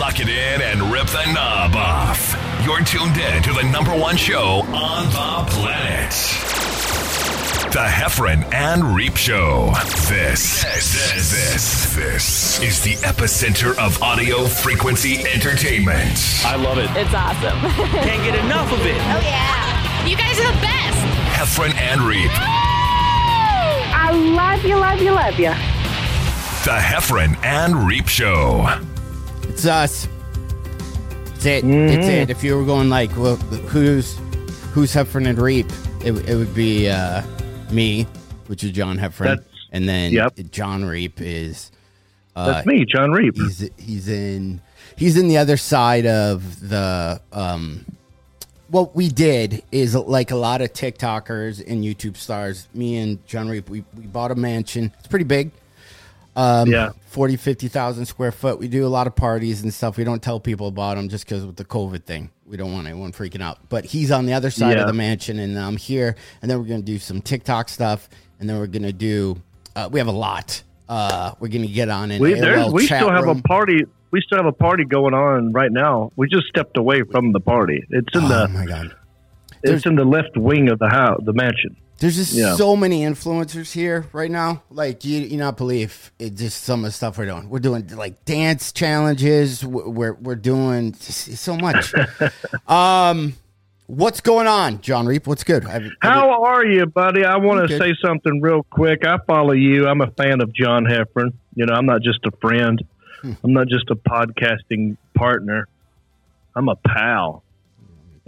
Lock it in and rip the knob off. You're tuned in to the number one show on the planet. The Heffron and Reep Show. This, this, this, this is the epicenter of audio frequency entertainment. I love it. It's awesome. Can't get enough of it. Oh, yeah. You guys are the best. Heffron and Reep. I love you, love you, love you. The Heffron and Reep Show. It's us. It's it. It's it. If you were going like, well, who's who's Heffron and Reep? It, it would be uh, me, which is John Heffron, That's- and then yep. Jon Reep is That's me, Jon Reep. he's he's in he's in the other side of the um what we did is like a lot of TikTokers and YouTube stars, me and Jon Reep, we, we bought a mansion. It's pretty big. Um, Yeah. 40, 50,000 square foot. We do a lot of parties and stuff. We don't tell people about them just because with the COVID thing. We don't want anyone freaking out. But he's on the other side Yeah. of the mansion and I'm here. And then we're going to do some TikTok stuff. And then we're going to do, uh, we have a lot. Uh, we're going to get on an We, AOL we still have room. a party. We still have a party going on right now. We just stepped away from the party. It's in Oh the my God. it's in the left wing of the house, the mansion. There's just Yeah. so many influencers here right now. Like you, you not believe it. Just some of the stuff we're doing. We're doing like dance challenges. We're we're, we're doing so much. um, what's going on, Jon Reep? What's good? Have- How are you, buddy? I want to say something real quick. I follow you. I'm a fan of John Heffron. You know, I'm not just a friend. Hmm. I'm not just a podcasting partner. I'm a pal.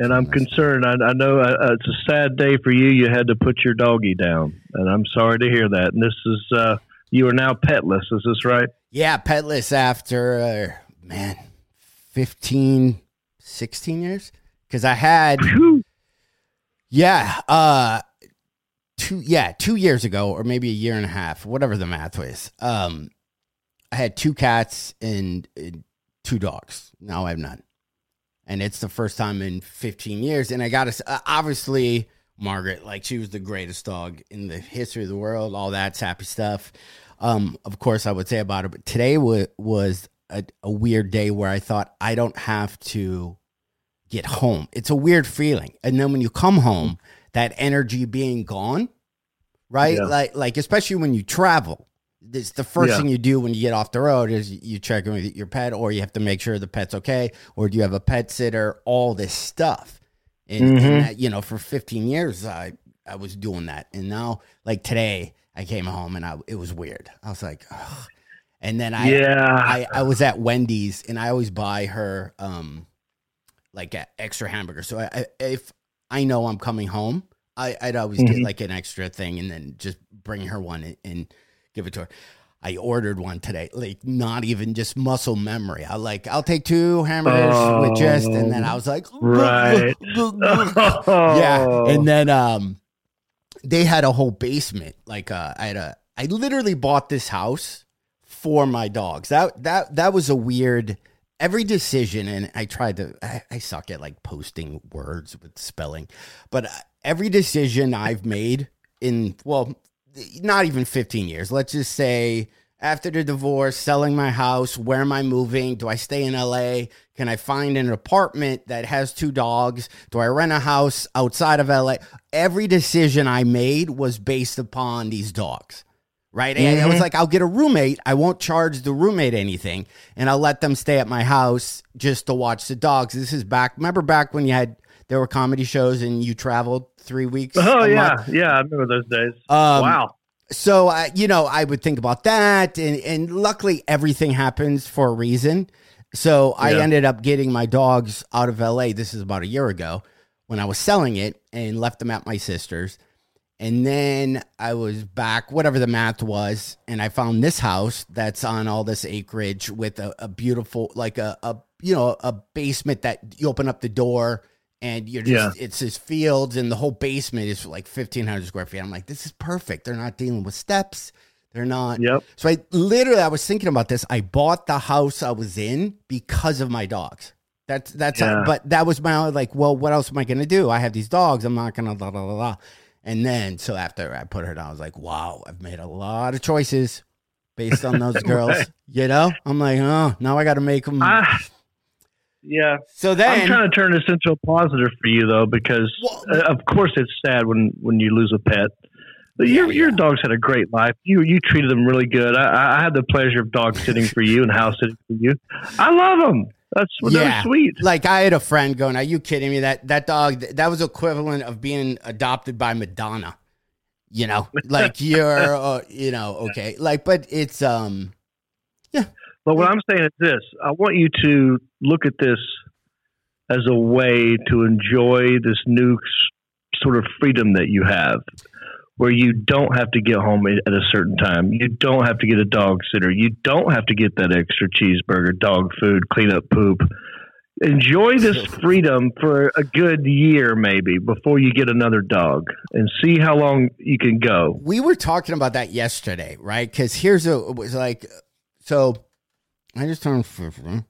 And I'm concerned. I, I know uh, it's a sad day for you. You had to put your doggy down, and I'm sorry to hear that. And this is uh, you are now petless. Is this right? yeah, petless after uh, man, 15, 16 years. Because I had Yeah, uh two yeah, 2 years ago or maybe a year and a half, whatever the math was. Um I had two cats and, and two dogs. Now I have none. And it's the first time in 15 years and I got to uh, obviously Margaret like she was the greatest dog in the history of the world, all that's happy stuff. Um of course I would say about it, but today wa- was a, a weird day where I thought I don't have to get home. It's a weird feeling. And then when you come home, that energy being gone, right? Yeah. Like like especially when you travel. It's the first Yeah. thing you do when you get off the road is you check in with your pet or you have to make sure the pet's okay or do you have a pet sitter, all this stuff. And, and Mhm. that, you know, for 15 years I I was doing that. And now like today I came home and I it was weird. I was like, Ugh. and then I yeah. I, I was at Wendy's and I always buy her um like a extra hamburger. So I, if I know I'm coming home, I, I'd always get Mhm. like an extra thing and then just bring her one and, and give it to her. I ordered one today, like not even just muscle memory. I like I'll take two hamburgers with just, and then I was like, Right. yeah, and then um, they had a whole basement. Like uh, I had a, I literally bought this house for my dogs. That that that was a weird. Every decision, and I tried to. I, I suck at like posting words with spelling, but uh, every decision I've made in well, not even fifteen years. Let's just say after the divorce, selling my house, where am I moving? Do I stay in LA? Can I find an apartment that has two dogs? Do I rent a house outside of LA? Every decision I made was based upon these dogs. Right. And I was mm-hmm. like, I'll get a roommate. I won't charge the roommate anything. And I'll let them stay at my house just to watch the dogs. This is back. Remember back when you had, there were comedy shows and you traveled three weeks? Oh yeah, month? yeah. I remember those days. Um, wow. so you know i would think about that and, and luckily everything happens for a reason so i Yeah. ended up getting my dogs out of la this is about a year ago when i was selling it and left them at my sister's and then i was back whatever the math was and i found this house that's on all this acreage with a, a beautiful like a, a you know a basement that you open up the door and you're just it's just fields and the whole basement is like 1500 square feet. I'm like this is perfect. They're not dealing with steps. They're not Yep. so i literally i was thinking about this. I bought the house i was in because of my dogs. That's that's how, Yeah. but that was my like well what else am i gonna do? I have these dogs. I'm not gonna blah blah blah, blah. and then so after i put her down i was like wow i've made a lot of choices based on those girls you know? I'm like oh now i gotta make them I ah. Yeah. So that I'm trying to turn this into a positive for you though, because Well- uh, of course it's sad when when you lose a pet. But your Yeah, your yeah. dogs had a great life. You you treated them really good. I, I had the pleasure of dog sitting for you and house sitting for you. I love them. That's Yeah. sweet. like I had a friend going, "Are you kidding me? That that dog that was equivalent of being adopted by Madonna." You know, like you're, uh, you know, okay, like, but it's um, But what I'm saying is this: I want you to look at this as a way to enjoy this new sort of freedom that you have, where you don't have to get home at a certain time. You don't have to get a dog sitter. You don't have to get that extra cheeseburger, dog food, clean up poop. Enjoy this freedom for a good year, maybe, before you get another dog, and see how long you can go. we were talking about that yesterday, right? Because here's a it was like, so I just turned fifty,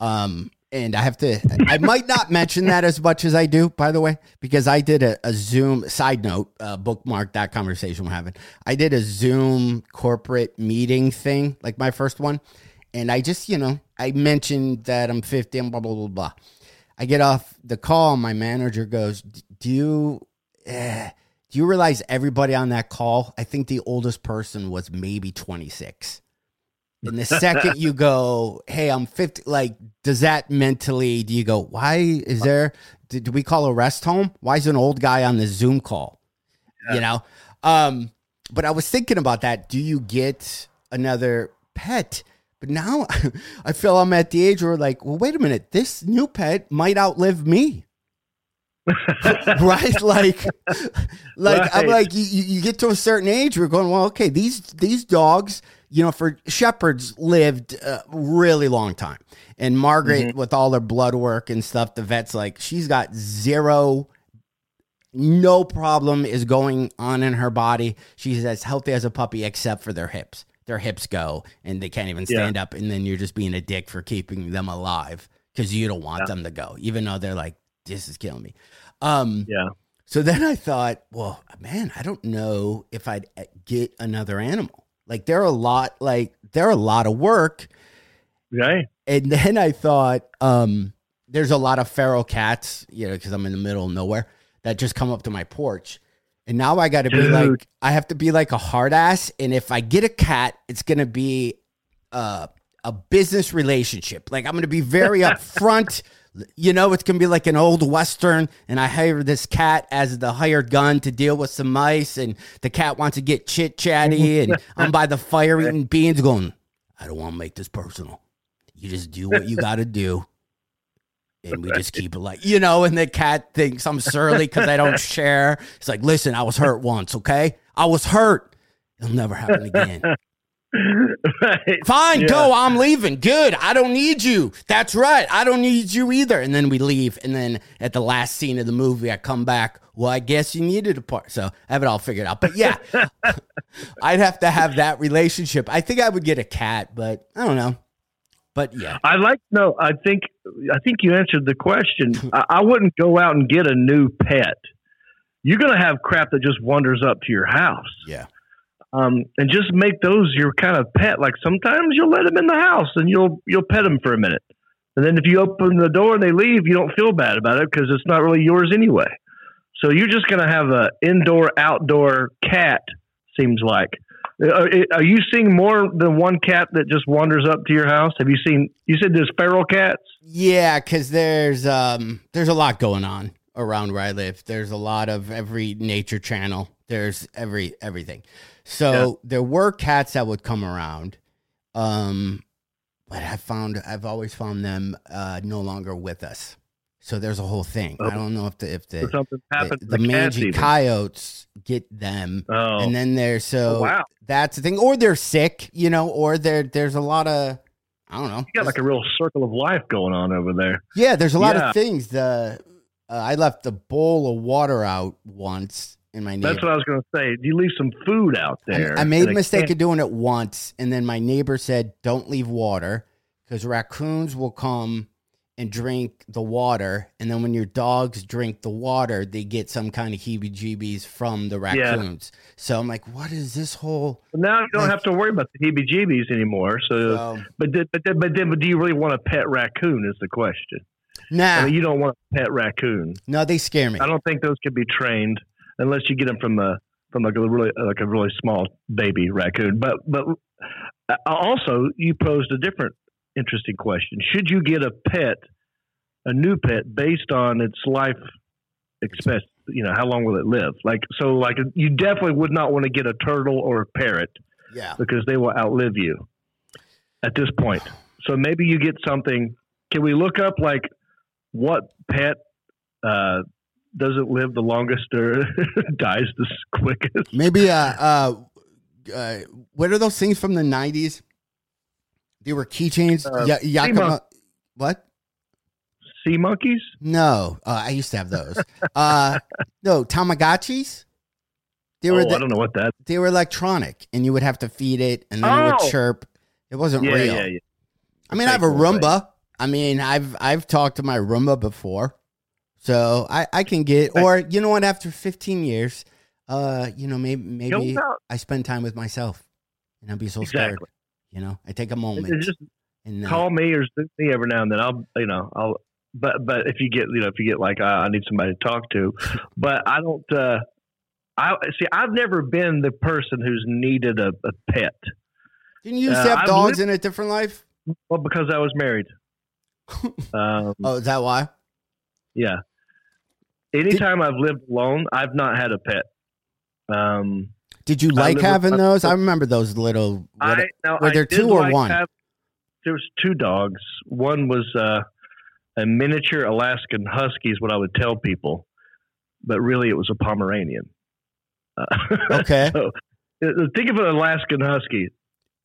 um, and I have to. I might not mention that as much as I do, by the way, because I did a, a Zoom side note, uh, bookmark that conversation we're having. I did a Zoom corporate meeting thing, like my first one, and I just, you know, I mentioned that I'm fifty and blah blah blah blah. I get off the call, my manager goes, "Do you?" Eh, do you realize everybody on that call? I think the oldest person was maybe 26. And the second you go, hey, I'm 50, like, does that mentally, do you go, why is there, did, did we call a rest home? Why is an old guy on the Zoom call? You know? Um, but I was thinking about that. Do you get another pet? But now I feel I'm at the age where, like, well, wait a minute, this new pet might outlive me. right? Like, like I'm like you, you you get to a certain age, we're going, well, okay, these these dogs, you know, for shepherds lived a really long time, and Margaret with all her blood work and stuff, the vet's like, she's got zero. No problem is going on in her body. She's as healthy as a puppy, except for their hips. Their hips go, and they can't even Yeah. stand up. And then you're just being a dick for keeping them alive because you don't want them to go, even though they're like, "This is killing me." Um, Yeah. so then I thought, well, man, I don't know if I'd uh, get another animal. Like they're a lot, like they're a lot of work. Okay. And then I thought, um, there's a lot of feral cats, you know, because I'm in the middle of nowhere that just come up to my porch. And now I got to be like, I have to be like a hard ass. And if I get a cat, it's gonna be uh, a business relationship. Like I'm gonna be very upfront. You know, it's gonna be like an old western, and I hire this cat as the hired gun to deal with some mice, and the cat wants to get chit chatty, mm-hmm. and I'm by the fire eating beans, going, I don't want to make this personal. You just do what you got to do, and we just keep it like you know. And the cat thinks I'm surly because I don't share. It's like, listen, I was hurt once, okay? I was hurt. It'll never happen again. right. Fine, Yeah. go. I'm leaving. Good. I don't need you. That's right. I don't need you either. And then we leave. And then at the last scene of the movie, I come back. Well, I guess you needed a part. So I have it all figured out. But yeah, I'd have to have that relationship. I think I would get a cat, but I don't know. But yeah. I like no. I think I think you answered the question. I, I wouldn't go out and get a new pet. You're going to have crap that just wanders up to your house, Yeah. Um, and just make those your kind of pet. Like sometimes you'll let them in the house and you'll you'll pet them for a minute, and then if you open the door and they leave, you don't feel bad about it because it's not really yours anyway. So you're just going to have a indoor outdoor cat. Seems like. Are, are you seeing more than one cat that just wanders up to your house? Have you seen? You said there's feral cats. Yeah, because there's um there's a lot going on around where I live. There's a lot of every nature channel. There's every everything. So there were cats that would come around, um, but I found I've always found them uh, no longer with us. So there's a whole thing. I don't know if the if the something the, the the mangy coyotes get them, Oh, and then they're so Oh, wow. that's the thing, or they're sick, you know, or there there's a lot of I don't know. you got like a real circle of life going on over there. Yeah, there's a lot Yeah. of things. The uh, I left a bowl of water out once in my neighbor. That's what I was going to say. Do you leave some food out there. I, made a mistake can't- of doing it once, and then my neighbor said, "Don't leave water because raccoons will come and drink the water, and then when your dogs drink the water, they get some kind of heebie-jeebies from the raccoons. So I'm like, what is this whole? Now you don't have to worry about the heebie-jeebies anymore. So, So- but then, but then, but then, but do you really want a pet raccoon? Is the question. Nah, I mean, you don't want a pet raccoon. no, they scare me. I don't think those could be trained unless you get them from a from like a really like a really small baby raccoon. But but uh, also you posed a different interesting question: Should you get a pet, a new pet, based on its life expect? You know, how long will it live? Like so, like you definitely would not want to get a turtle or a parrot Yeah, because they will outlive you at this point. So maybe you get something. Can we look up like what pet uh, doesn't live the longest or dies the quickest? maybe. Uh, uh, uh, what are those things from the '90s? They were keychains. Uh, Ya- Yakima. Sea What? Sea monkeys? No, uh, I used to have those. uh, no, Tamagotchis. They were oh, the- I don't know what that. they were electronic, and you would have to feed it, and then it would Oh! chirp. It wasn't Yeah, real. yeah, yeah. I mean, I have a Roomba. I mean, I've I've talked to my Roomba before, so I I can get. Or you know what? After 15 years, uh, you know, maybe maybe I spend time with myself, and I'll be so scared. You know, I take a moment just and uh, call me or send me every now and then. I'll you know I'll. But but if you get you know if you get like uh, I need somebody to talk to, but I don't. uh I see. I've never been the person who's needed a, a pet. Didn't you used uh, to have dogs lived- in a different life? Well, because I was married. um, Oh, is that why? Yeah. Anytime I've lived alone, I've not had a pet. Um, Did you like with having those? I remember those little. I now were there two or like one? have- there was two dogs. One was uh, a miniature Alaskan Husky, is what I would tell people, but really it was a Pomeranian. Uh, Okay. so, think of an Alaskan Husky,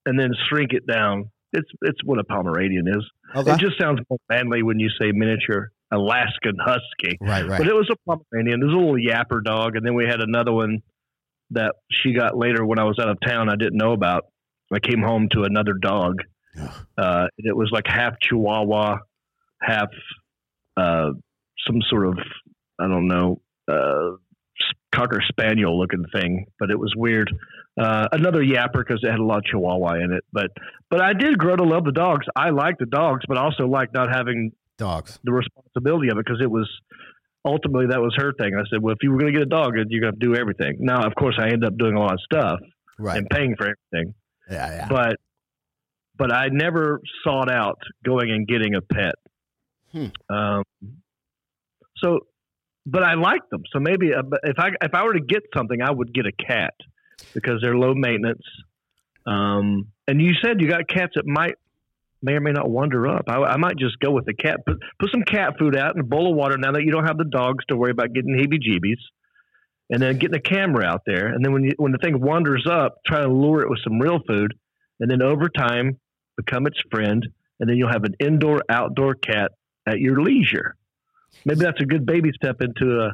and then shrink it down. It's it's what a Pomeranian is. okay. It just sounds more manly when you say miniature Alaskan Husky. right, right. But it was a Pomeranian. It was a little yapper dog, and then we had another one that she got later when I was out of town. I didn't know about. I came home to another dog. Uh, it was like half Chihuahua, half uh, some sort of I don't know uh, cocker spaniel looking thing, but it was weird. Uh, another yapper because it had a lot of Chihuahua in it. But but I did grow to love the dogs. I like the dogs, but also like not having Dogs. the responsibility of it because it was ultimately that was her thing. I said, well, if you were going to get a dog, you're going to do everything. Now, of course, I ended up doing a lot of stuff Right. and paying for everything, Yeah, yeah. but but I never sought out going and getting a pet. Hmm. Um, so, but I like them. So maybe uh, if I if I were to get something, I would get a cat because they're low maintenance. Um, and you said you got cats that might may or may not wander up. I, I might just go with the cat. Put put some cat food out in a bowl of water. Now that you don't have the dogs to worry about getting heebie-jeebies, and then getting a camera out there. And then when you when the thing wanders up, try to lure it with some real food, and then over time become its friend. And then you'll have an indoor outdoor cat at your leisure. Maybe that's a good baby step into a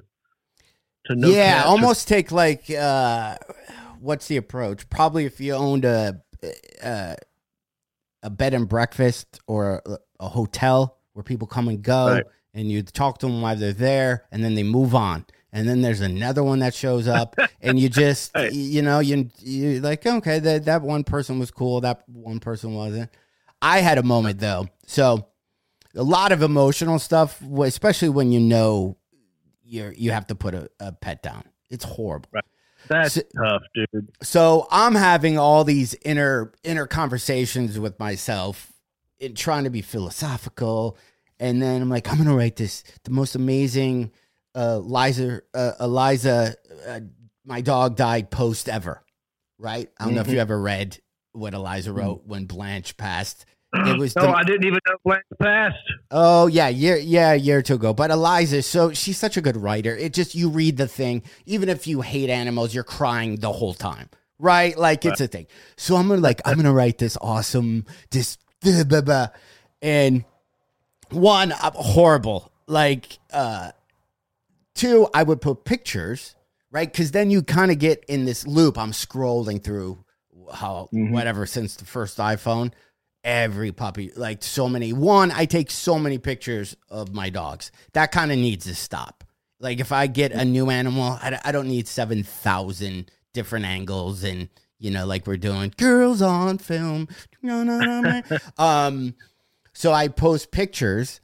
to no yeah, or- almost take like uh what's the approach? Probably if you owned a uh, a bed and breakfast or a, a hotel where people come and go Right. and you talk to them while they're there and then they move on. And then there's another one that shows up and you just Right. you know, you you like okay, that that one person was cool, that one person wasn't. I had a moment though. So a lot of emotional stuff, especially when you know you're you have to put a, a pet down. It's horrible. That's So- tough, dude. So I'm having all these inner inner conversations with myself, in trying to be philosophical, and then I'm like, I'm gonna write this the most amazing uh, Liza uh, Eliza, uh, my dog died post ever, right? I don't know if you ever read what Eliza wrote when Blanche passed. It was No, the- I didn't even know passed. Oh yeah, year yeah, a year or two ago. But Eliza, so she's such a good writer. It just you read the thing, even if you hate animals, you're crying the whole time. Right? Like it's a thing. So I'm gonna like I'm gonna write this awesome this blah, blah, blah. and one uh, horrible. Like uh two, I would put pictures, right? Because then you kind of get in this loop. I'm scrolling through how whatever since the first iPhone every puppy, like so many. One, I take so many pictures of my dogs. That kind of needs to stop. Like if I get a new animal, I, I don't need 7,000 different angles and, you know, like we're doing girls on film. Um, so I post pictures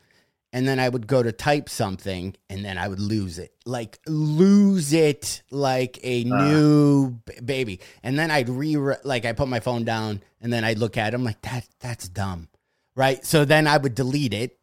and then I would go to type something and then I would lose it. Like lose it like a new b- baby. And then I'd re like I put my phone down and then I'd look at it. I'm like that that's dumb. Right? So then I would delete it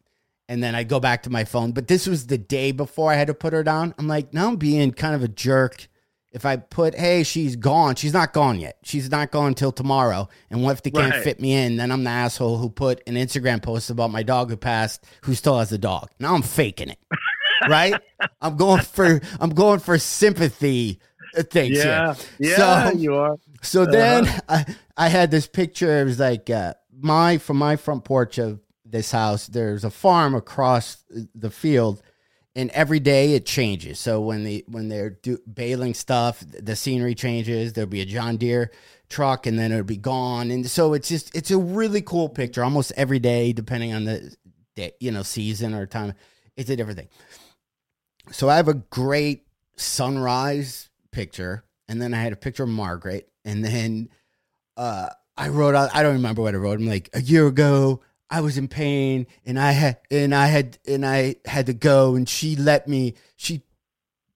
and then I'd go back to my phone. But this was the day before I had to put her down. I'm like, now I'm being kind of a jerk. If I put, hey, she's gone, she's not gone yet. She's not gone until tomorrow. And what if they can't Right. fit me in? Then I'm the asshole who put an Instagram post about my dog who passed, who still has a dog. Now I'm faking it, right? I'm going for I'm going for sympathy uh, things Yeah, here. yeah, So- you are. so then Uh-huh. I, I had this picture. It was like uh, my from my front porch of this house. There's a farm across the field, and every day it changes. So when they when they're do, stuff, the scenery changes. There'll be a John Deere truck, and then it'll be gone. And so it's just it's a really cool picture. Almost every day, depending on the day, you know season or time, it's a different thing. So I have a great sunrise picture, and then I had a picture of Margaret, and then uh, I wrote out. I don't remember what I wrote. I'm like a year ago. I was in pain, and I had and I had and I had to go, and she let me. She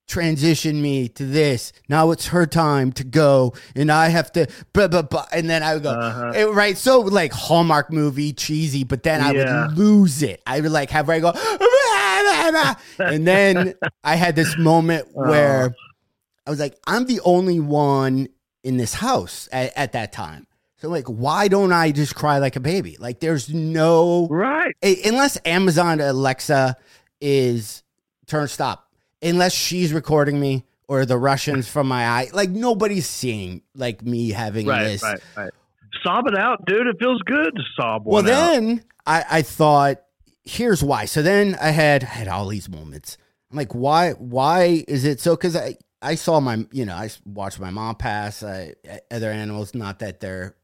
transitioned me to this. Now it's her time to go, and I have to. Blah, blah, blah. And then I would go Uh-huh. eh, right. So like Hallmark movie, cheesy, but then I Yeah. would lose it. I would like have her go, and then I had this moment where I was like, I'm the only one in this house at, at that time. So like, why don't I just cry like a baby? Like, there's no Right. unless Amazon Alexa is turn stop, unless she's recording me or the Russians from my eye, like nobody's seeing like me having Right, this. right, right. Sob it out, dude. It feels good to sob Well, one out. then I, I thought, here's why. So then I had I had all these moments. I'm like, why? Why is it so? Because I I saw my you know I watched my mom pass. I, other animals, not that they're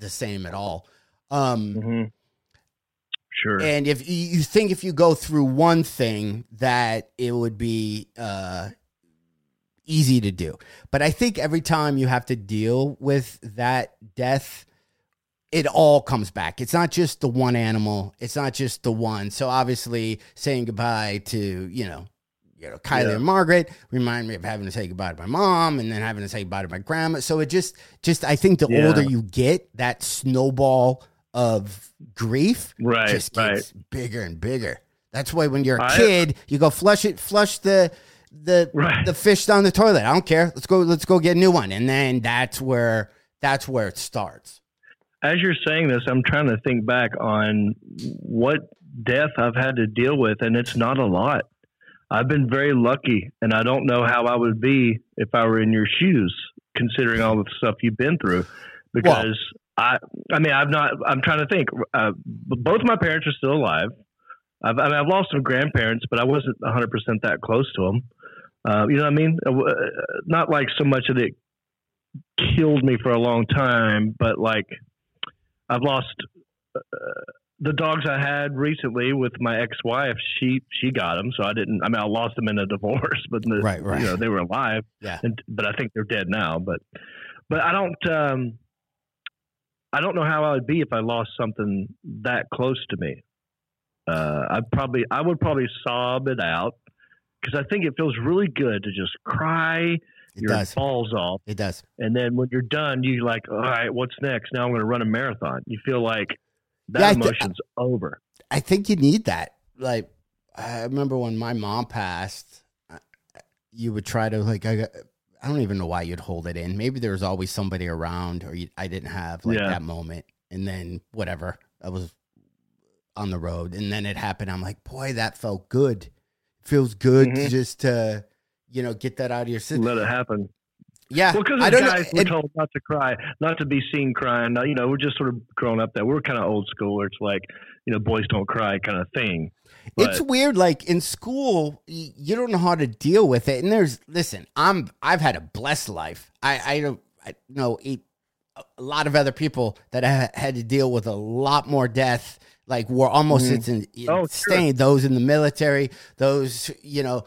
the same at all. Um, hmm Sure. and if you, you think if you go through one thing that it would be uh, easy to do, but I think every time you have to deal with that death, it all comes back. It's not just the one animal. It's not just the one. So obviously, saying goodbye to you know, you know, Kylie Yeah. and Margaret remind me of having to say goodbye to my mom, and then having to say goodbye to my grandma. So it just, just I think the Yeah. older you get, that snowball of grief Right, just right. gets bigger and bigger. That's why when you're a I- kid, you go flush it, flush the the Right. the fish down the toilet. I don't care. Let's go. Let's go get a new one, and then that's where that's where it starts. As you're saying this, I'm trying to think back on what death I've had to deal with, and it's not a lot. I've been very lucky, and I don't know how I would be if I were in your shoes, considering all the stuff you've been through. Because I, I mean, I've not. I'm trying to think. Uh, both my parents are still alive. I've, I mean, I've lost some grandparents, but I wasn't 100 percent that close to them. Uh, you know what I mean? Uh, uh, not like so much that it killed me for a long time, but like I've lost uh, the dogs I had recently with my ex-wife. She she got them, so I didn't. I mean, I lost them in a divorce, but the, Right, right. You know, they were alive, Yeah. and but I think they're dead now. But but I don't. Um, I don't know how I would be if I lost something that close to me. Uh, I'd probably I would probably sob it out because I think it feels really good to just cry It your does. balls off It does. and then when you're done, you like, all right, what's next? Now I'm going to run a marathon. You feel like that Yeah, I th- emotion's over. I think you need that. Like I remember when my mom passed, you would try to like I. got- I don't even know why you'd hold it in. Maybe there was always somebody around, or you, I didn't have like Yeah. that moment. And then whatever, I was on the road, and then it happened. I'm like, boy, that felt good. feels good to Mhm. just uh, you know get that out of your system. Let it happen. Yeah, Well, because I don't guys know. we're It- told not to cry, not to be seen crying. You know, we're just sort of growing up that we're kind of old school. Where it's like, you know, boys don't cry kind of thing. it's weird like in school you don't know how to deal with it and there's listen i'm i've had a blessed life i i don't i know a lot of other people that ha- had to deal with a lot more death. Like were almost Mhm. it's in, Oh, insane. Those in the military, those you know,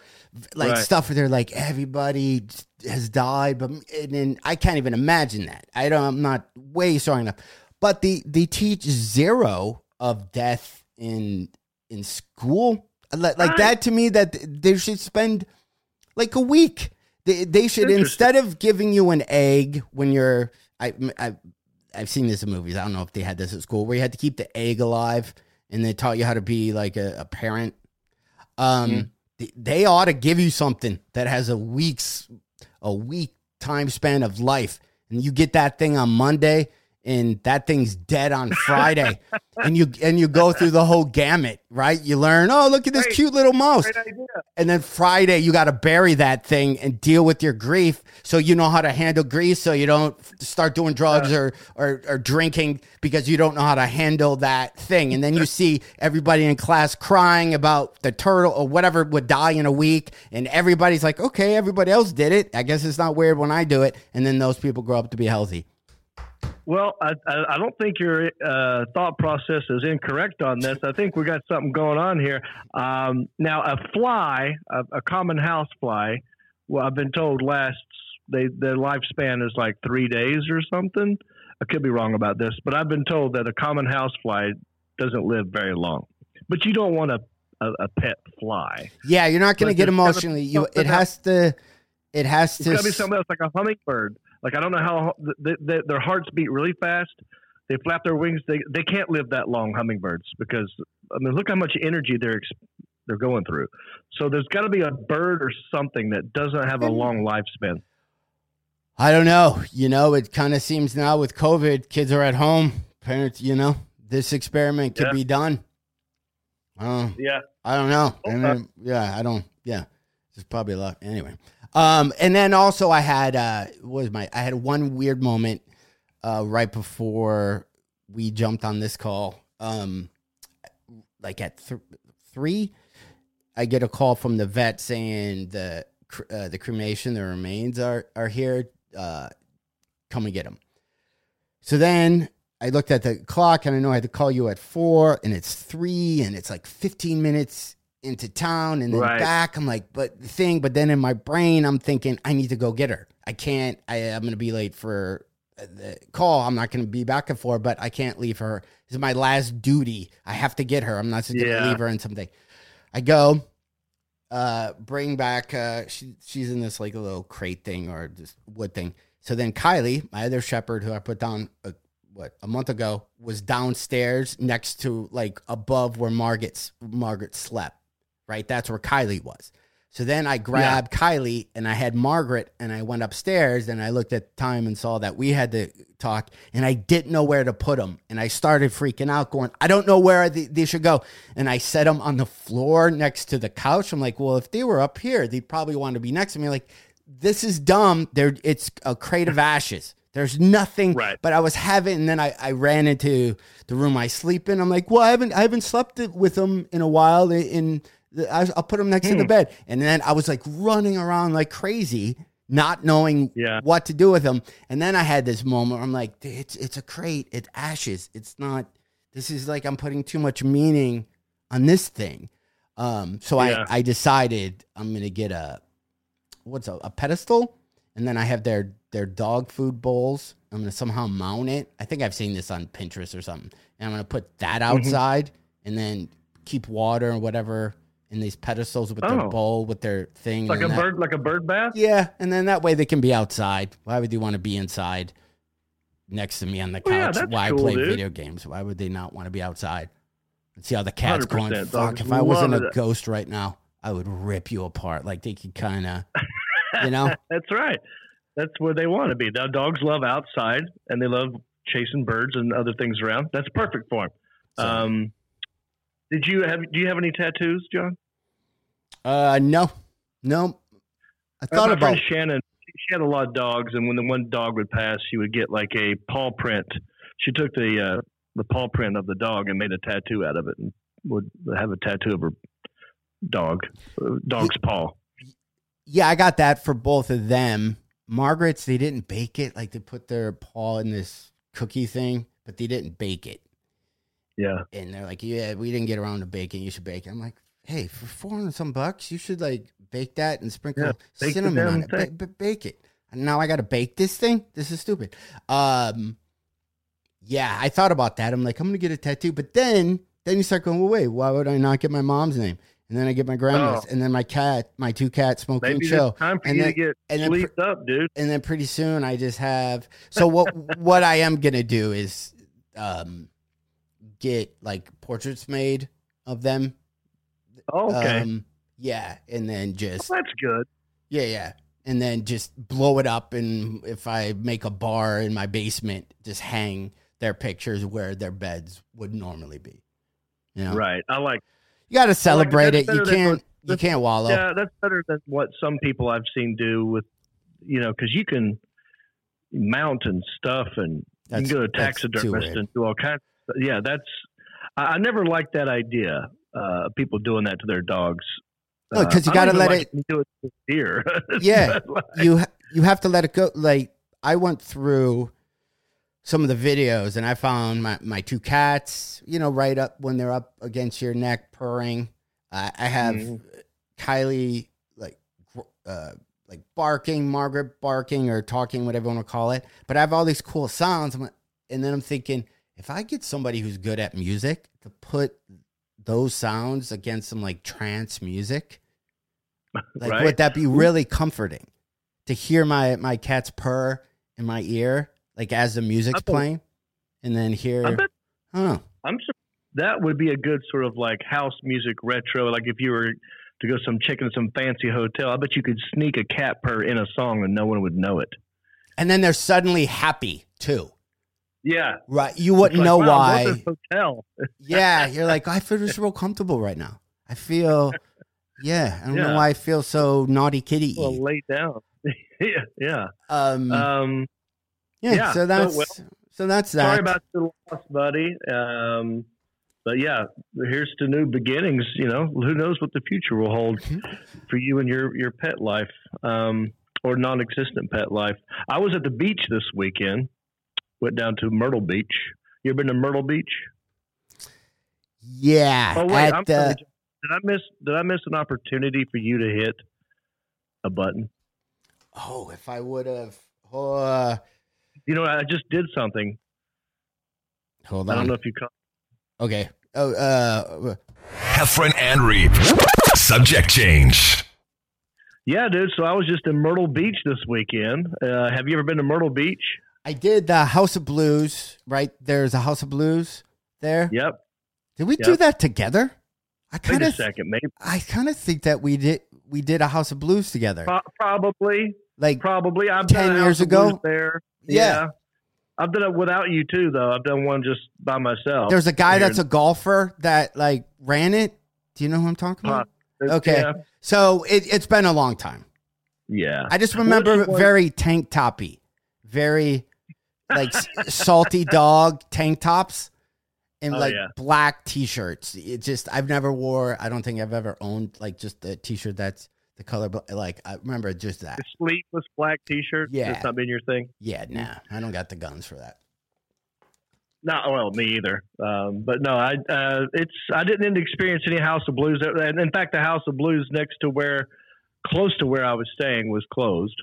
like Right. stuff where they're like everybody has died, but and then I can't even imagine that. I don't. I'm not way strong enough. But the they teach zero of death in in school. Like, like Right. that to me, that they should spend like a week. They, they should instead of giving you an egg when you're I, I I've seen this in movies. I don't know if they had this at school where you had to keep the egg alive and they taught you how to be like a, a parent. Um, Mm-hmm. th- they ought to give you something that has a week's a week time span of life, and you get that thing on Monday, and that thing's dead on Friday, and you and you go through the whole gamut, right? You learn, oh, look at this Great. cute little mouse. And then Friday, you got to bury that thing and deal with your grief so you know how to handle grief so you don't start doing drugs or, or, or drinking because you don't know how to handle that thing. And then you see everybody in class crying about the turtle or whatever would die in a week. And everybody's like, okay, everybody else did it. I guess it's not weird when I do it. And then those people grow up to be healthy. Well, I, I, don't think your uh, thought process is incorrect on this. I think we got something going on here. Um, now, a fly, a, a common house fly, well, I've been told lasts they their lifespan is like three days or something. I could be wrong about this, but I've been told that a common house fly doesn't live very long. But you don't want a a, a pet fly. Yeah, you're not going to get there's gotta be emotionally. You it has to it has It's to got to be something else, like a hummingbird. Like I don't know how th th their hearts beat really fast. They flap their wings. They they can't live that long. Hummingbirds, because I mean, look how much energy they're they're going through. So there's got to be a bird or something that doesn't have a long lifespan. I don't know. You know, it kind of seems now with COVID, kids are at home. Parents, you know, this experiment could Yeah. be done. Uh, Yeah. I don't know. I Okay. mean, yeah, I don't. Yeah, there's probably a lot. Anyway, um, and then also I had uh, what was my? I had one weird moment uh, right before we jumped on this call. Um, like at th- three, I get a call from the vet saying the uh, the cremation, the remains are are here. Uh, come and get them. So then I looked at the clock and I know I had to call you at four, and it's three, and it's like fifteen minutes into town, and then Right. back. I'm like, but the thing, but then in my brain, I'm thinking I need to go get her. I can't. I, I'm going to be late for uh, the call. I'm not going to be back at four, but I can't leave her. This is my last duty. I have to get her. I'm not just going to Yeah. leave her in something. I go, uh, bring back. Uh, she she's in this like a little crate thing or this wood thing. So then Kylie, my other shepherd, who I put down a, what a month ago, was downstairs next to like above where Margaret's Margaret slept. Right, that's where Kylie was. So then I grabbed Kylie and I had Margaret and I went upstairs and I looked at the time and saw that we had to talk and I didn't know where to put them. And I started freaking out, going, I don't know where they, they should go. And I set them on the floor next to the couch. I'm like, well, if they were up here, they'd probably want to be next to me. Like, this is dumb. There, it's a crate of ashes. There's nothing, Right. but I was having, and then I, I ran into the room I sleep in. I'm like, well, I haven't, I haven't slept with them in a while. In, I, I'll put them next Hmm. to the bed, and then I was like running around like crazy, not knowing Yeah. what to do with them. And then I had this moment where I'm like, it's, it's a crate. It's ashes. It's not. This is like I'm putting too much meaning on this thing. Um, so Yeah. I, I decided I'm gonna get a what's a, a pedestal, and then I have their their dog food bowls. I'm gonna somehow mount it. I think I've seen this on Pinterest or something, and I'm gonna put that Mm-hmm. outside, and then keep water and whatever in these pedestals with their Oh. bowl with their thing. Like a that- bird, like a bird bath. Yeah, and then that way they can be outside. Why would they want to be inside next to me on the couch Well, yeah, while cool, play dude. video games? Why would they not want to be outside? And see how the cat's 100%, going. dogs Fuck, if I wasn't a it. ghost right now, I would rip you apart. Like they could kind of, you know. That's right. That's where they want to be. Now, dogs love outside and they love chasing birds and other things around. That's perfect for them. So- Um, did you have? Do you have any tattoos, John? Uh, no, no. I thought my about. Shannon. She had a lot of dogs, and when the one dog would pass, she would get like a paw print. She took the uh, the paw print of the dog and made a tattoo out of it, and would have a tattoo of her dog, uh, dog's paw. Yeah, I got that for both of them. Margaret's they didn't bake it. Like they put their paw in this cookie thing, but they didn't bake it. Yeah. And they're like, "Yeah, we didn't get around to baking. You should bake it." I'm like, "Hey, for four hundred some bucks, you should like bake that and sprinkle Yeah, cinnamon on it. Ba- bake it." And now I got to bake this thing. This is stupid. Um, yeah, I thought about that. I'm like, I'm gonna get a tattoo, but then then you start going, well, wait, why would I not get my mom's name? And then I get my grandma's, Oh. and then my cat, my two cats, Smokey and Maybe Chill. time for and you then- to get and then sleeped up, dude. and then pretty soon I just have so what what I am gonna do is um get like portraits made of them. Oh, okay. Um yeah, and then just Well, that's good. yeah, yeah. And then just blow it up and if I make a bar in my basement, just hang their pictures where their beds would normally be. You know? Right. I like You gotta celebrate that's it. You can't what- you can't wallow. Yeah, that's better than what some people I've seen do with, you know, because you can mount and stuff, and That's- you can go to taxidermist and do all kinds. Of, yeah, that's. I, I never liked that idea. Uh, people doing that to their dogs. No, 'cause you gotta let it- do it to deer. Yeah. Like- you you have to let it go. Like I went through some of the videos and I found my, my two cats, you know, right up when they're up against your neck purring. Uh, I have Mhm. Kylie like uh, like barking, Margaret barking or talking, whatever you want to call it. But I have all these cool sounds, and then I'm thinking if I get somebody who's good at music to put those sounds against some like trance music, like Right. would that be really comforting to hear my my cat's purr in my ear, like as the music's bet- playing, and then hear? I bet I don't know. I'm sur- that would be a good sort of like house music retro. Like if you were to go some chicken some fancy hotel, I bet you could sneak a cat purr in a song and no one would know it. And then they're suddenly happy too, Yeah, right? You wouldn't like, know wow, why. I'm going to this hotel. yeah, you're like, I feel just real comfortable right now. I feel, yeah, I don't know why I feel so naughty kitty. well, lay down. yeah, yeah. um, Um, yeah, yeah, So so that's well- so that's that. sorry about the loss, buddy. Um, but yeah, here's to new beginnings. You know, who knows what the future will hold for you and your your pet life, um, or non-existent pet life. I was at the beach this weekend. Went down to Myrtle Beach. You ever been to Myrtle Beach? yeah, Oh wait, at I'm the, sorry. Did I miss? Did I miss an opportunity for you to hit a button? oh, if I would have, uh, You know, I just did something. hold on. I don't know if you caught. Okay. Oh, uh, Heffron and Reep. Subject change. Yeah, dude. So I was just in Myrtle Beach this weekend. Uh, have you ever been to Myrtle Beach? I did the House of Blues. Right there's a House of Blues there. Yep. Did we do that together? I Wait kind a of, second, maybe I kind of think that we did. We did a House of Blues together. Pro- probably, Like, probably. I've 10 done years ago? There. Yeah. I've done it without you too, though. I've done one just by myself. there's a guy that's a golfer that like ran it. Do you know who I'm talking about? Uh, okay. Yeah. So it, it's been a long time. yeah. I just remember very tank toppy, very like salty dog tank tops and Oh, like yeah. black t-shirts. It just I've never wore. I don't think I've ever owned like just a t-shirt that's the color. But like I remember just that. The sleeveless black T-shirt. Yeah. That's not been your thing. Yeah, nah, I don't got the guns for that. Not well, me either. Um, but no, I uh, it's I didn't experience any House of Blues. And in fact, the House of Blues next to where, close to where I was staying, was closed.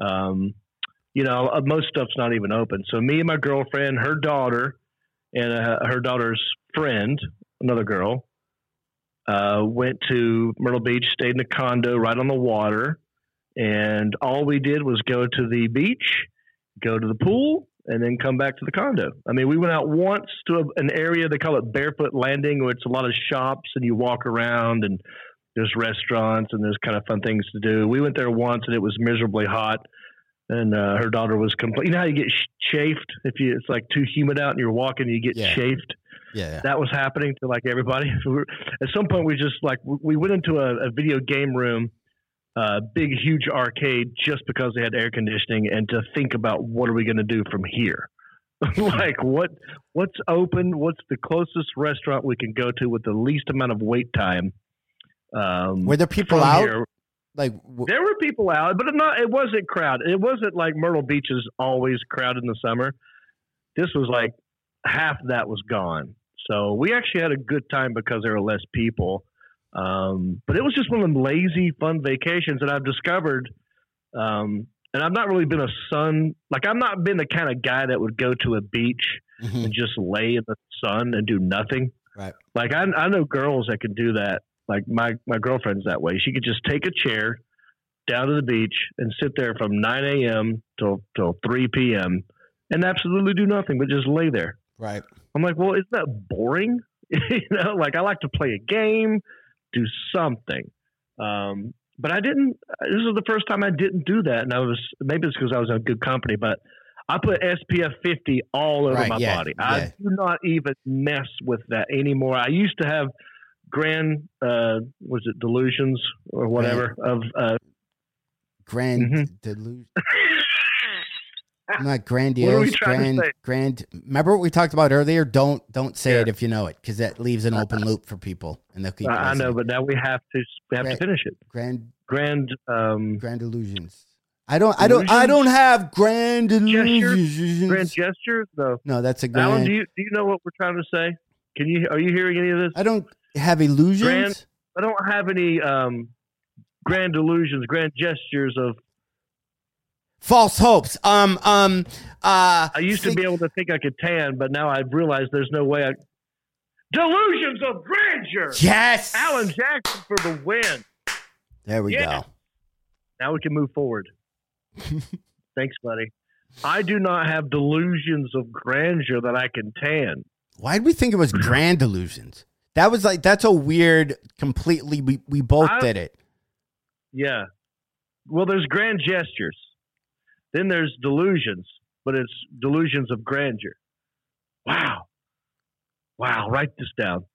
Um, you know, uh, most stuff's not even open. So me and my girlfriend, her daughter, and uh, her daughter's friend, another girl, uh, went to Myrtle Beach, stayed in a condo right on the water, and all we did was go to the beach, go to the pool, and then come back to the condo. I mean, we went out once to a, an area they call it Barefoot Landing, where it's a lot of shops and you walk around and there's restaurants and there's kind of fun things to do. We went there once and it was miserably hot. And uh, her daughter was complaining. You know how you get sh- chafed if you it's like too humid out and you're walking, you get Yeah. chafed Yeah, that was happening to like everybody. At some point, we just like we went into a, a video game room, uh, big huge arcade, just because they had air conditioning, and to think about what are we going to do from here. like what what's open? What's the closest restaurant we can go to with the least amount of wait time? Um, were there people out? here? Like w- There were people out, but it not. It wasn't crowded. It wasn't like Myrtle Beach is always crowded in the summer. This was like half that was gone. So we actually had a good time because there were less people. Um, but it was just one of them lazy, fun vacations that I've discovered. Um, and I've not really been a sun like I've not been the kind of guy that would go to a beach Mhm. and just lay in the sun and do nothing. Right. Like I, I know girls that can do that. Like my my girlfriend's that way. She could just take a chair down to the beach and sit there from 9 a.m. till till 3 p.m. and absolutely do nothing but just lay there. right. I'm like, well, isn't that boring? you know, like I like to play a game, do something. Um, but I didn't. This was the first time I didn't do that, and I was maybe it's because I was in good company, but I put SPF 50 all over Right, my yeah, body. yeah. I do not even mess with that anymore. I used to have grand, uh, was it delusions or whatever of uh, Grand Mhm. delusion. Not What are we grandiose. Grand. Grand. Remember what we talked about earlier? Don't don't say Yeah. it if you know it, because that leaves an open loop for people, and they'll keep. I I know, but now we have to we have Right. to finish it. grand Grand, um, grand illusions. I don't. I don't. I don't have grand Gestures? illusions. grand gestures. No, no, that's a grand. Alan, do you do you know what we're trying to say? Can you are you hearing any of this? I don't have illusions. Grand- I don't have any um, grand illusions, grand gestures of. False hopes. Um. Um. Uh. I used think- to be able to think I could tan, but now I've realized there's no way. I... Delusions of grandeur. Yes. Alan Jackson for the win. There we Yeah. go. Now we can move forward. Thanks, buddy. I do not have delusions of grandeur that I can tan. Why did we think it was grand illusions? That was like that's a weird. Completely. We we both I- did it. Yeah. Well, there's grand gestures. Then there's delusions, but it's delusions of grandeur. Wow. Wow. Write this down.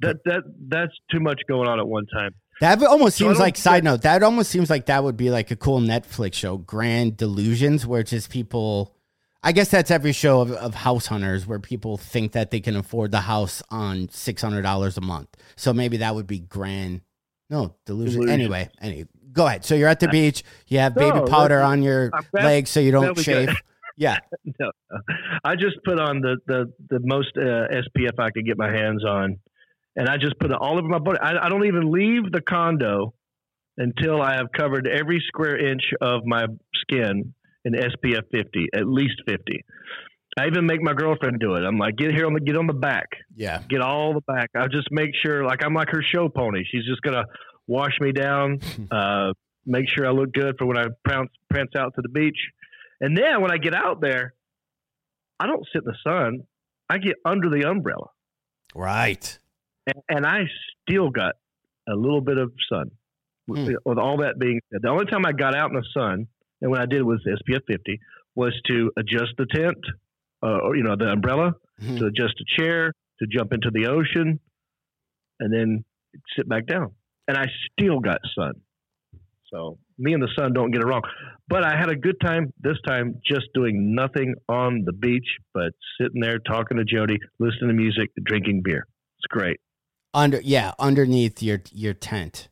That that that's too much going on at one time. That almost seems don't like side note. That almost seems like that would be like a cool Netflix show, Grand Delusions, where it's just people. I guess that's every show of, of house hunters where people think that they can afford the house on six hundred dollars a month. So maybe that would be grand. No delusion. Delusion. Anyway, anyway, go ahead. So you're at the beach. You have baby No, powder on your glad- legs so you don't shave. Yeah. No, I just put on the the the most uh, SPF I could get my hands on, and I just put it all over my body. I, I don't even leave the condo until I have covered every square inch of my skin in SPF 50, at least 50. I even make my girlfriend do it. I'm like, get here on the get on the back, Yeah. get all the back. I just make sure, like I'm like her show pony. She's just gonna wash me down, uh, make sure I look good for when I prance prance out to the beach. And then when I get out there, I don't sit in the sun. I get under the umbrella, Right. and, and I still got a little bit of sun. Hmm. with all that being said, the only time I got out in the sun, and what I did was SPF 50, was to adjust the tent, uh, or you know, the umbrella, Mhm. to adjust a chair, to jump into the ocean, and then sit back down. And I still got sun. So me and the sun don't get it wrong. But I had a good time this time just doing nothing on the beach, but sitting there talking to Jody, listening to music, drinking beer. It's great. Under yeah, underneath your your tent.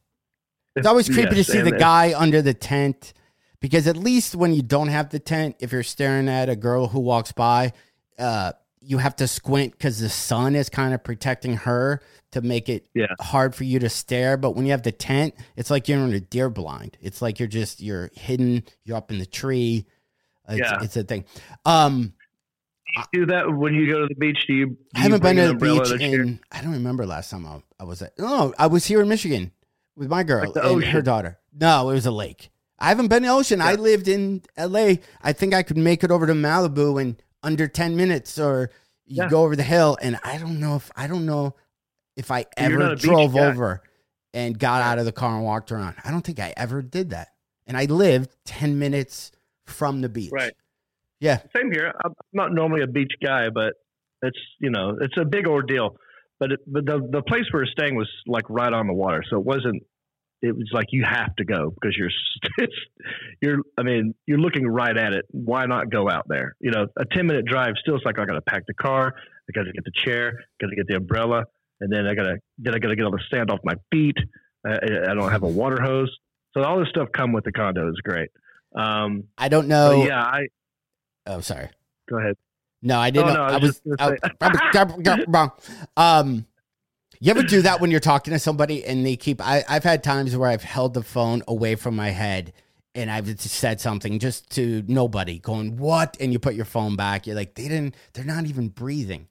It's always creepy Yes, to see the guy under the tent because at least when you don't have the tent, if you're staring at a girl who walks by, uh, you have to squint because the sun is kind of protecting her to make it Yeah. hard for you to stare. But when you have the tent, it's like you're in a deer blind. It's like you're just you're hidden. You're up in the tree. It's, Yeah. it's a thing. Um, Do that when you go to the beach. Do you? do I haven't been to the beach and a chair? in. I don't remember last time I, I was at. No, I was here in Michigan with my girl Like and her daughter. No, it was a lake. I haven't been to the ocean. I lived in L.A. I think I could make it over to Malibu in under ten minutes, or you Yeah. go over the hill. And I don't know if I don't know if I ever not a beach drove over and got out of the car and walked around. I don't think I ever did that. And I lived ten minutes from the beach. Right. Yeah. Same here. I'm not normally a beach guy, but it's you know it's a big ordeal. But it, but the the place we were staying was like right on the water, so it wasn't. It was like you have to go because you're it's, you're. I mean, you're looking right at it. Why not go out there? You know, a ten minute drive still it's like I got to pack the car, I got to get the chair, got to get the umbrella, and then I got to then I got to get all the sand off my feet. I, I don't have a water hose. So all this stuff come with the condo is great. Um, I don't know. yeah, I Oh, sorry. go ahead. No, I didn't. Oh, no, I I was was. just gonna um, you ever do that when you're talking to somebody and they keep? I, I've had times where I've held the phone away from my head and I've said something just to nobody, going what? And you put your phone back. You're like, they didn't. They're not even breathing.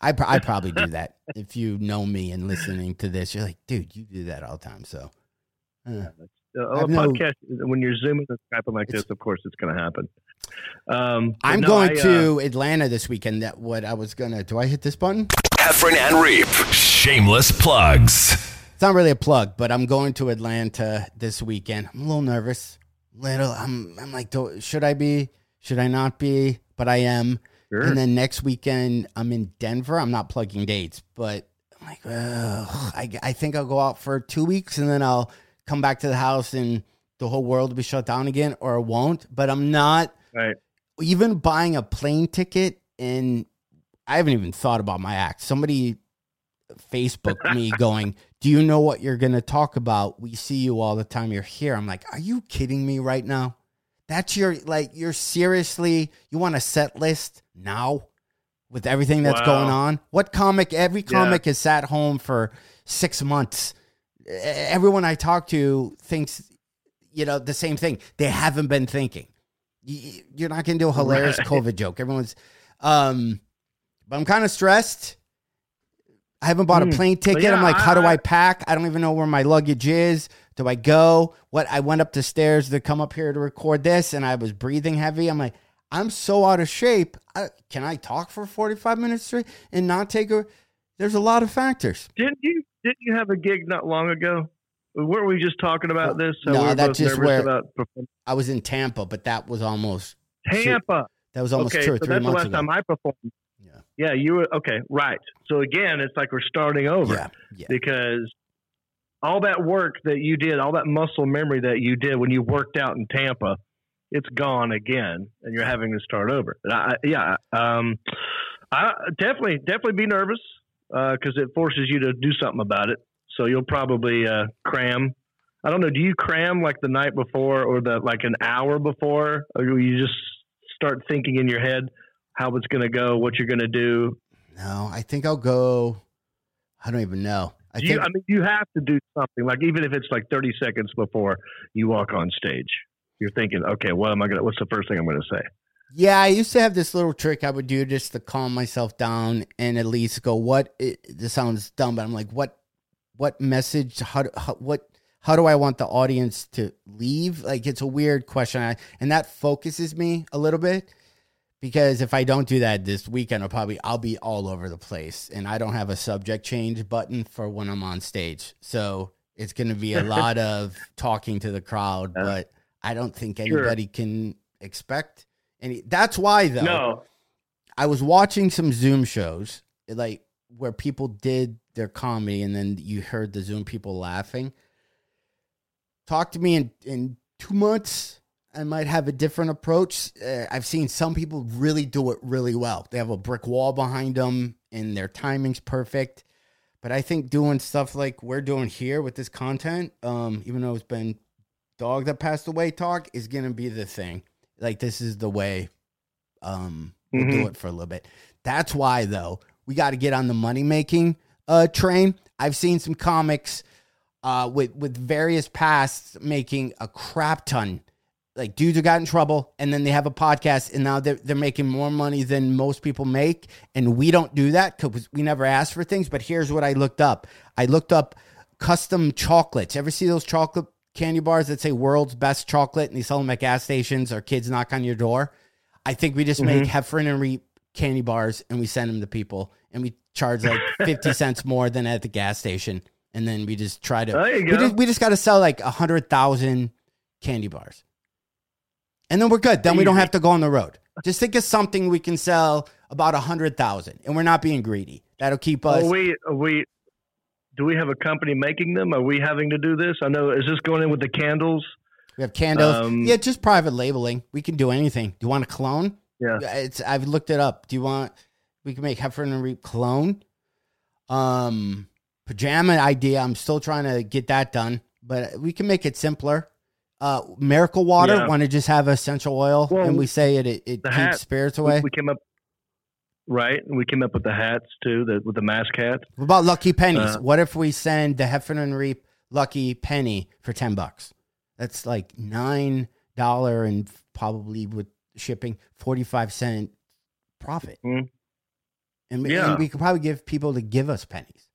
I pr- I probably do that. If you know me and listening to this, you're like, dude, you do that all the time. So. uh, Uh, have a no- podcast, when you're zooming and skyping like this, of course, it's going to happen. Um, I'm no, going I, uh, to Atlanta this weekend. That what I was gonna. Do I hit this button? Heffron and Reep. Shameless plugs. It's not really a plug, but I'm going to Atlanta this weekend. I'm a little nervous. Little. I'm. I'm like, do, should I be? Should I not be? But I am. Sure. And then next weekend, I'm in Denver. I'm not plugging dates, but I'm like, ugh, I, I think I'll go out for two weeks and then I'll come back to the house and the whole world will be shut down again, or it won't. But I'm not Right. even buying a plane ticket and I haven't even thought about my act. Somebody Facebook me going, "Do you know what you're going to talk about? We see you all the time. You're here." I'm like, "Are you kidding me right now? That's your like you're seriously you want a set list now with everything that's Wow. going on? What comic every Yeah. comic has sat home for 6 months. Everyone I talk to thinks you know the same thing. They haven't been thinking. You're not going to do a hilarious Right. COVID joke. Everyone's um but I'm kind of stressed. I haven't bought a Hmm. plane ticket. yeah, I'm like, how do I- I pack? I don't even know where my luggage is. Do I go? What? I went up the stairs to come up here to record this, and I was breathing heavy. I'm like, I'm so out of shape. I, can I talk for 45 minutes straight and not take a? There's a lot of factors. Didn't you didn't you have a gig not long ago? Weren't we just talking about this? How No, we that's just where- I was in Tampa, but that was almost Tampa. that was almost okay, two or so three that's the months last ago. time I performed. Yeah. You were okay, right. So again, it's like we're starting over yeah, yeah. because all that work that you did, all that muscle memory that you did when you worked out in Tampa, it's gone again, and you're having to start over. I, yeah, um, I definitely definitely be nervous because it forces you to do something about it. So you'll probably uh, cram. I don't know. Do you cram like the night before or the like an hour before, or do you just start thinking in your head how it's going to go, what you're going to do? No, I think I'll go. I don't even know. I think you, I mean, you have to do something. Like even if it's like 30 seconds before you walk on stage, you're thinking, okay, what am I gonna? What's the first thing I'm gonna say? Yeah, I used to have this little trick I would do just to calm myself down and at least go, "What?" It, this sounds dumb, but I'm like, "What? What message? How? Do, how what? How do I want the audience to leave?" Like, it's a weird question, I, and that focuses me a little bit because if I don't do that this weekend, I'll probably I'll be all over the place, and I don't have a subject change button for when I'm on stage, so it's going to be a lot of talking to the crowd, Yeah. but I don't think Sure. anybody can expect any. That's why though. No, I was watching some Zoom shows, like where people did their comedy, and then you heard the Zoom people laughing. Talk to me in in two months. I might have a different approach. Uh, I've seen some people really do it really well. They have a brick wall behind them, and their timing's perfect. But I think doing stuff like we're doing here with this content, um, even though it's been dog that passed away talk, is gonna be the thing. Like this is the way. Um, we'll do Mhm. it for a little bit. That's why though we got to get on the money making uh, train. I've seen some comics uh, with with various pasts making a crap ton. Like dudes who got in trouble, and then they have a podcast, and now they're they're making more money than most people make, and we don't do that because we never ask for things. But here's what I looked up: I looked up custom chocolates. Ever see those chocolate candy bars that say "World's Best Chocolate" and they sell them at gas stations or kids knock on your door? I think we just make Heffron and Reep candy bars and we send them to people and we charge like 50 cents more than at the gas station. And then we just try to, we just, we just got to sell like a hundred thousand candy bars. And then we're good. Then we don't have to go on the road. Just think of something we can sell about a hundred thousand and we're not being greedy. That'll keep us. are we are we do we have a company making them? Are we having to do this? I know. Is this going in with the candles? We have candles. Um, yeah, just private labeling. We can do anything. Do you want a clone? Yeah. It's I've looked it up. Do you want we can make Heffron and Reep clone? Um pajama idea. I'm still trying to get that done. but we can make it simpler. Uh, miracle water. Yeah. Want to just have essential oil, Well, and we say it it, it keeps hat- spirits away. we came up right, and we came up with the hats too, the, with the mask hats. What about lucky pennies? Uh, what if we send the Heffron and Reep lucky penny for ten bucks? That's like nine dollar and probably with shipping forty five cent profit. Mm. And, we- Yeah. and we could probably give people to give us pennies,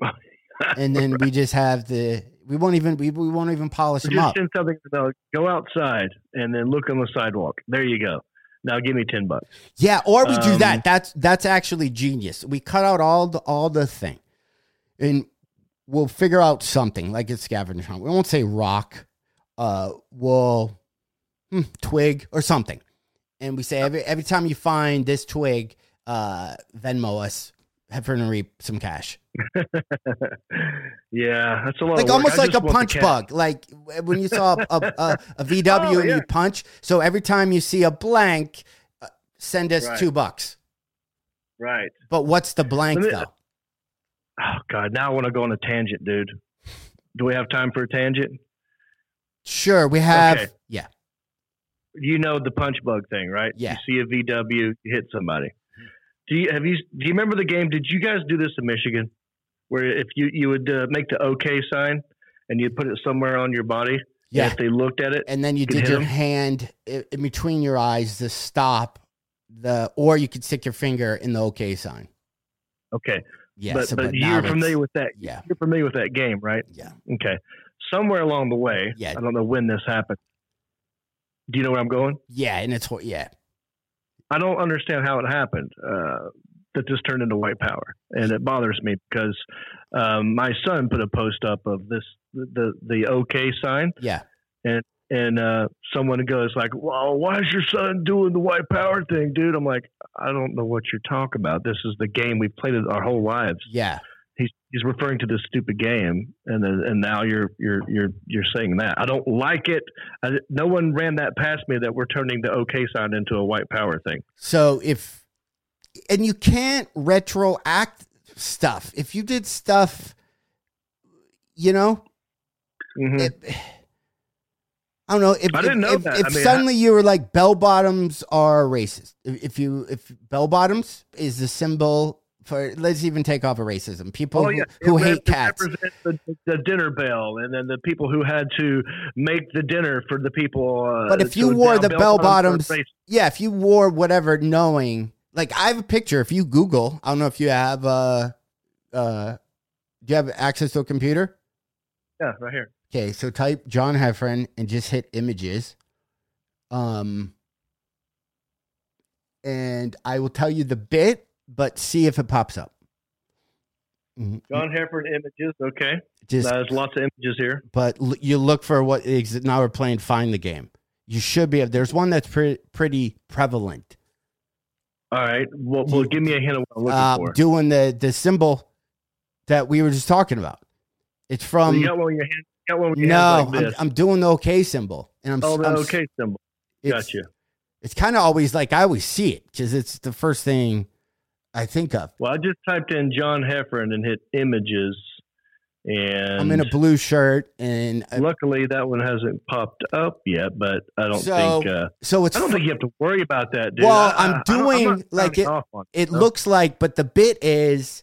and then we just have the we won't even we, we won't even polish them Just up. send something about go outside and then look on the sidewalk. There you go. Now give me ten bucks. Yeah, or we do Um, that. That's that's actually genius. We cut out all the all the thing, and we'll figure out something like a scavenger hunt. We won't say rock. Uh, we'll hmm, twig or something, and we say every every time you find this twig, uh, Venmo us, Heffron and Reep some cash. yeah, that's a lot. Like almost like a just want the punch bug. Like when you saw a, a, a, VW Oh, and yeah. you punch. So every time you see a blank, uh, send us Right. two bucks. Right. But what's the blank me- though? Oh God, now I want to go on a tangent, dude. Do we have time for a tangent? Sure, we have. Okay. Yeah, You know the punch bug thing, right? Yeah. You see a VW, you hit somebody. Do you have you do you remember the game? Did you guys do this in Michigan, where if you you would uh, make the OK sign and you put it somewhere on your body? yeah. If they looked at it, And then you did your your 'em? hand in between your eyes to stop the, or you could stick your finger in the OK sign. okay. Yeah, but so- but, now you're familiar with that. Yeah, You're familiar with that game, right? yeah. Okay. Somewhere along the way, Yeah. I don't know when this happened. Do you know where I'm going? Yeah, and it's what. Yeah, I don't understand how it happened uh, that this turned into white power, and it bothers me because um, my son put a post up of this the the OK sign, yeah. and uh, someone goes like, "Well, why is your son doing the white power thing, dude?" I'm like, I don't know what you're talking about. This is the game we've played it our whole lives. Yeah. He's he's referring to this stupid game, and then and now you're you're you're you're saying that. I don't like it. I, no one ran that past me that we're turning the OK sign into a white power thing. So if, and you can't retroact stuff. If you did stuff, you know, Mhm. it, I don't know. If, I didn't know if, that. if I mean, suddenly you were like bell bottoms are racist. If, if you if bell bottoms is the symbol for let's even take off of racism. People Oh, who, yeah. who It hate cats. The, the dinner bell, and then the people who had to make the dinner for the people. Uh, But if you wore the bell bottoms, yeah, if you wore whatever, knowing like I have a picture. If you Google, I don't know if you have uh uh, do you have access to a computer? yeah, right here. Okay, so type John Heffron and just hit images. Um, and I will tell you the bit, but see if it pops up. Mhm. John Heffron images. Okay, Just, there's lots of images here. but l- you look for what ex- now we're playing Find the Game. You should be. There's one that's pre- pretty prevalent. All right. Well, well, give me a hint of what I'm looking Uh, for. doing the the symbol that we were just talking about. It's So from you got one with your hand. You got one with your no. like I'm. I'm doing the OK symbol, and I'm oh, the I'm, okay symbol. it's- Gotcha. It's kind of always like I always see it because it's the first thing I think of. Well, I just typed in John Heffron and hit images, and I'm in a blue shirt, and uh, luckily that one hasn't popped up yet. But I don't So, think. Uh, so it's I don't think you have to worry about that, dude. Well, I- I'm I- I don't- doing like it- it no? looks like, but the bit is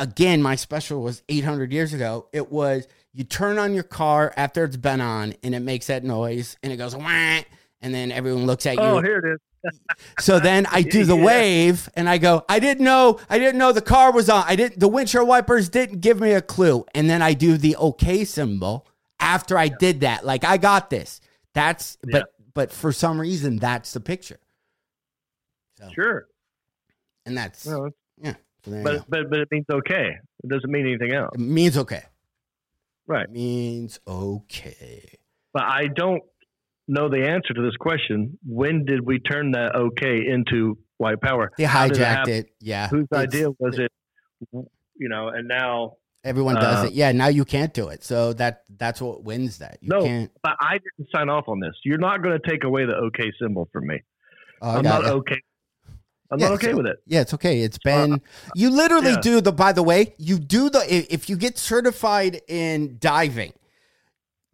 again, my special was 800 years ago. It was you turn on your car after it's been on, and it makes that noise, and it goes wah, and then everyone looks at you. Oh, here it is. So then I do the Yeah. wave, and I go, I didn't know, I didn't know the car was on. I didn't, the windshield wipers didn't give me a clue, and then I do the OK symbol after I did that. Like I got this. That's but but for some reason that's the picture, Sure. and that's Well, yeah. So but but but it means okay. It doesn't mean anything else, It means okay. right? It means okay. But I don't know the answer to this question. When did we turn that okay into white power? They did it hijacked it. Yeah. Whose It's- idea was it? You know, and now, Everyone does Uh, it. Yeah. Now you can't do it. So that that's what wins that. You No. can't. but I didn't sign off on this. You're not going to take away the okay symbol from me. Oh, I'm not it. okay. I'm Yeah, not okay with it. Yeah, it's okay. It's been you literally yeah. do the by the way, you do the if you get certified in diving,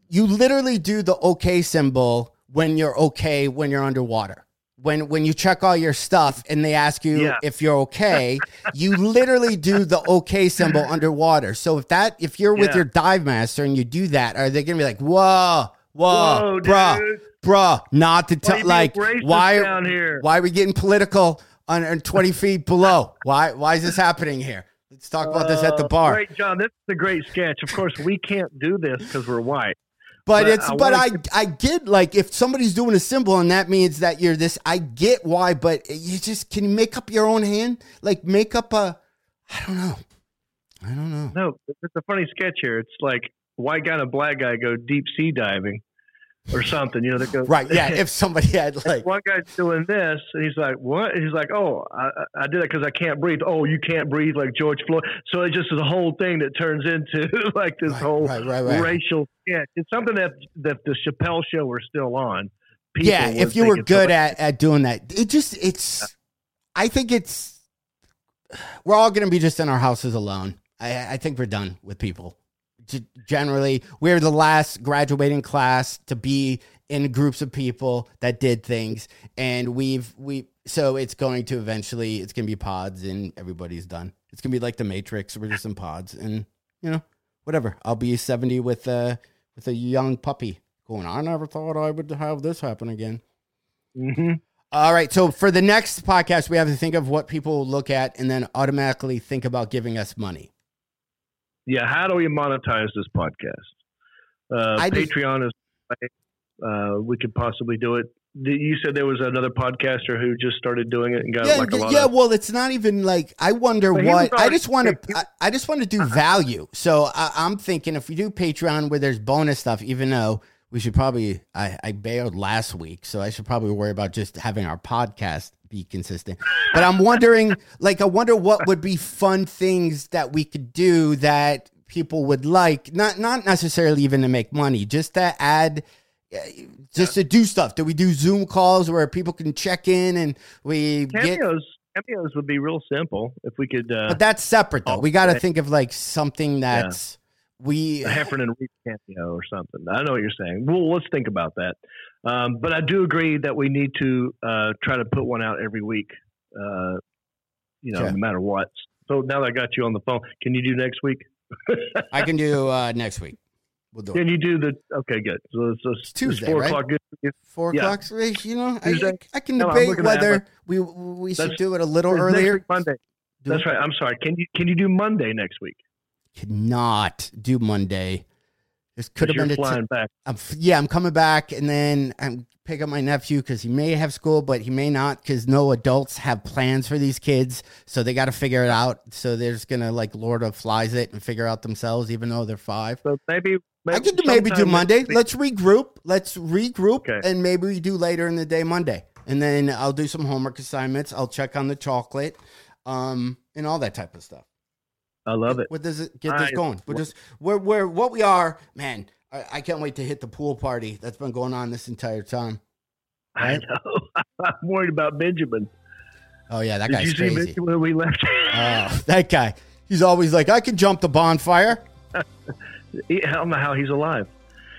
you literally do the okay symbol when you're okay when you're underwater. When when you check all your stuff and they ask you Yeah. if you're okay, you literally do the okay symbol underwater. So if that if you're with Yeah. your dive master and you do that, are they gonna be like, whoa, whoa, Whoa, bruh, dude. bruh, not to tell like why down here? why are we getting political on, on 20 feet below? Why why is this happening here? Let's talk about this at the Uh, bar. Great, John. This is a great sketch. Of course, we can't do this because we're white. But but it's I but I wanna- I get like if somebody's doing a symbol and that means that you're this I get why, but you just can you make up your own hand? Like make up a I don't know. I don't know. No, it's a funny sketch here. It's like white guy and a black guy go deep sea diving or something. You know, they go Right, yeah. If somebody had like one guy's doing this, and he's like, "What?" He's like, "Oh, I, I did it because I can't breathe." Oh, you can't breathe like George Floyd. So it just is a whole thing that turns into like this Right, whole right, right, racial sketch. It's something that that the Chappelle Show were still on. people yeah, if you were good at, at doing that, it just it's. I think it's. We're all going to be just in our houses alone. I, I think we're done with people. Generally, we're the last graduating class to be in groups of people that did things, and we've we. So it's going to eventually. It's going to be pods, and everybody's done. It's going to be like the Matrix. We're just in pods, and you know, whatever. I'll be seventy with a with a young puppy going. On. I never thought I would have this happen again. Mhm. All right. So for the next podcast, we have to think of what people look at and then automatically think about giving us money. Yeah, how do we monetize this podcast? Uh, I just- Patreon is. Uh, we could possibly do it. You said there was another podcaster who just started doing it and got Yeah, like a lot yeah. of. Well, it's not even like I wonder what I just want to. I, I just want to do value. So I, I'm thinking if we do Patreon where there's bonus stuff, even though we should probably I, I bailed last week, so I should probably worry about just having our podcast be consistent. But I'm wondering, like, I wonder what would be fun things that we could do that people would like. Not not necessarily even to make money, just to add. uh, Just to do stuff. Do we do Zoom calls where people can check in and we get cameos cameos would be real simple if we could uh But that's separate though. Oh, we got to think of like something that's we. a Heffron and Reep cameo or something. I know what you're saying. Well, let's think about that. Um, but I do agree that we need to uh, try to put one out every week. Uh, you know, Okay. no matter what. So now that I got you on the phone, can you do next week? I can do uh, next week. We'll do it. Can you do the? Okay, good. So it's, it's, Tuesday, it's four right? o'clock. Good. Four yeah. o'clock. You know, I? I can No, debate whether we we should do it a little earlier. Monday. Do That's it. right. I'm sorry. Can you can you do Monday next week? Cannot do Monday. This could have been a t- back. I'm, yeah, I'm coming back, and then I'm pick up my nephew because he may have school, but he may not because no adults have plans for these kids, so they got to figure it out. So they're just gonna like Lord of Flies it and figure out themselves, even though they're five. So maybe, maybe I could do- maybe do Monday. Let's regroup. Let's regroup, Okay. and maybe we do later in the day Monday, and then I'll do some homework assignments. I'll check on the chocolate, um, and all that type of stuff. I love it. What does it get this I- going? We're just we're we're what we are, man. I, I can't wait to hit the pool party that's been going on this entire time. I know. I'm worried about Benjamin. Oh yeah, that Did guy's you see crazy. Benjamin when we left? Oh, that guy. He's always like, I can jump the bonfire. He- I don't know how he's alive.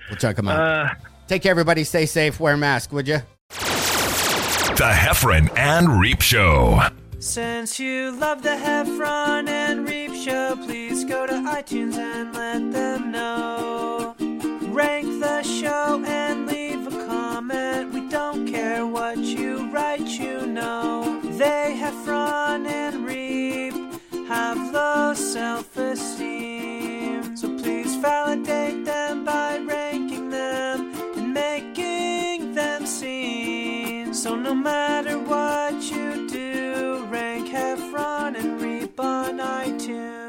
We'll check him out. Uh, Take care, everybody. Stay safe. Wear a mask, would you? The Heffron and Reep Show. Since you love the Heffron and Reep show, please go to iTunes and let them know. Rank the show and leave a comment. We don't care what you write, you know. They have fun and reap, have low self esteem. So please validate them by ranking them and making them seen. So no matter what you do, rank have on iTunes.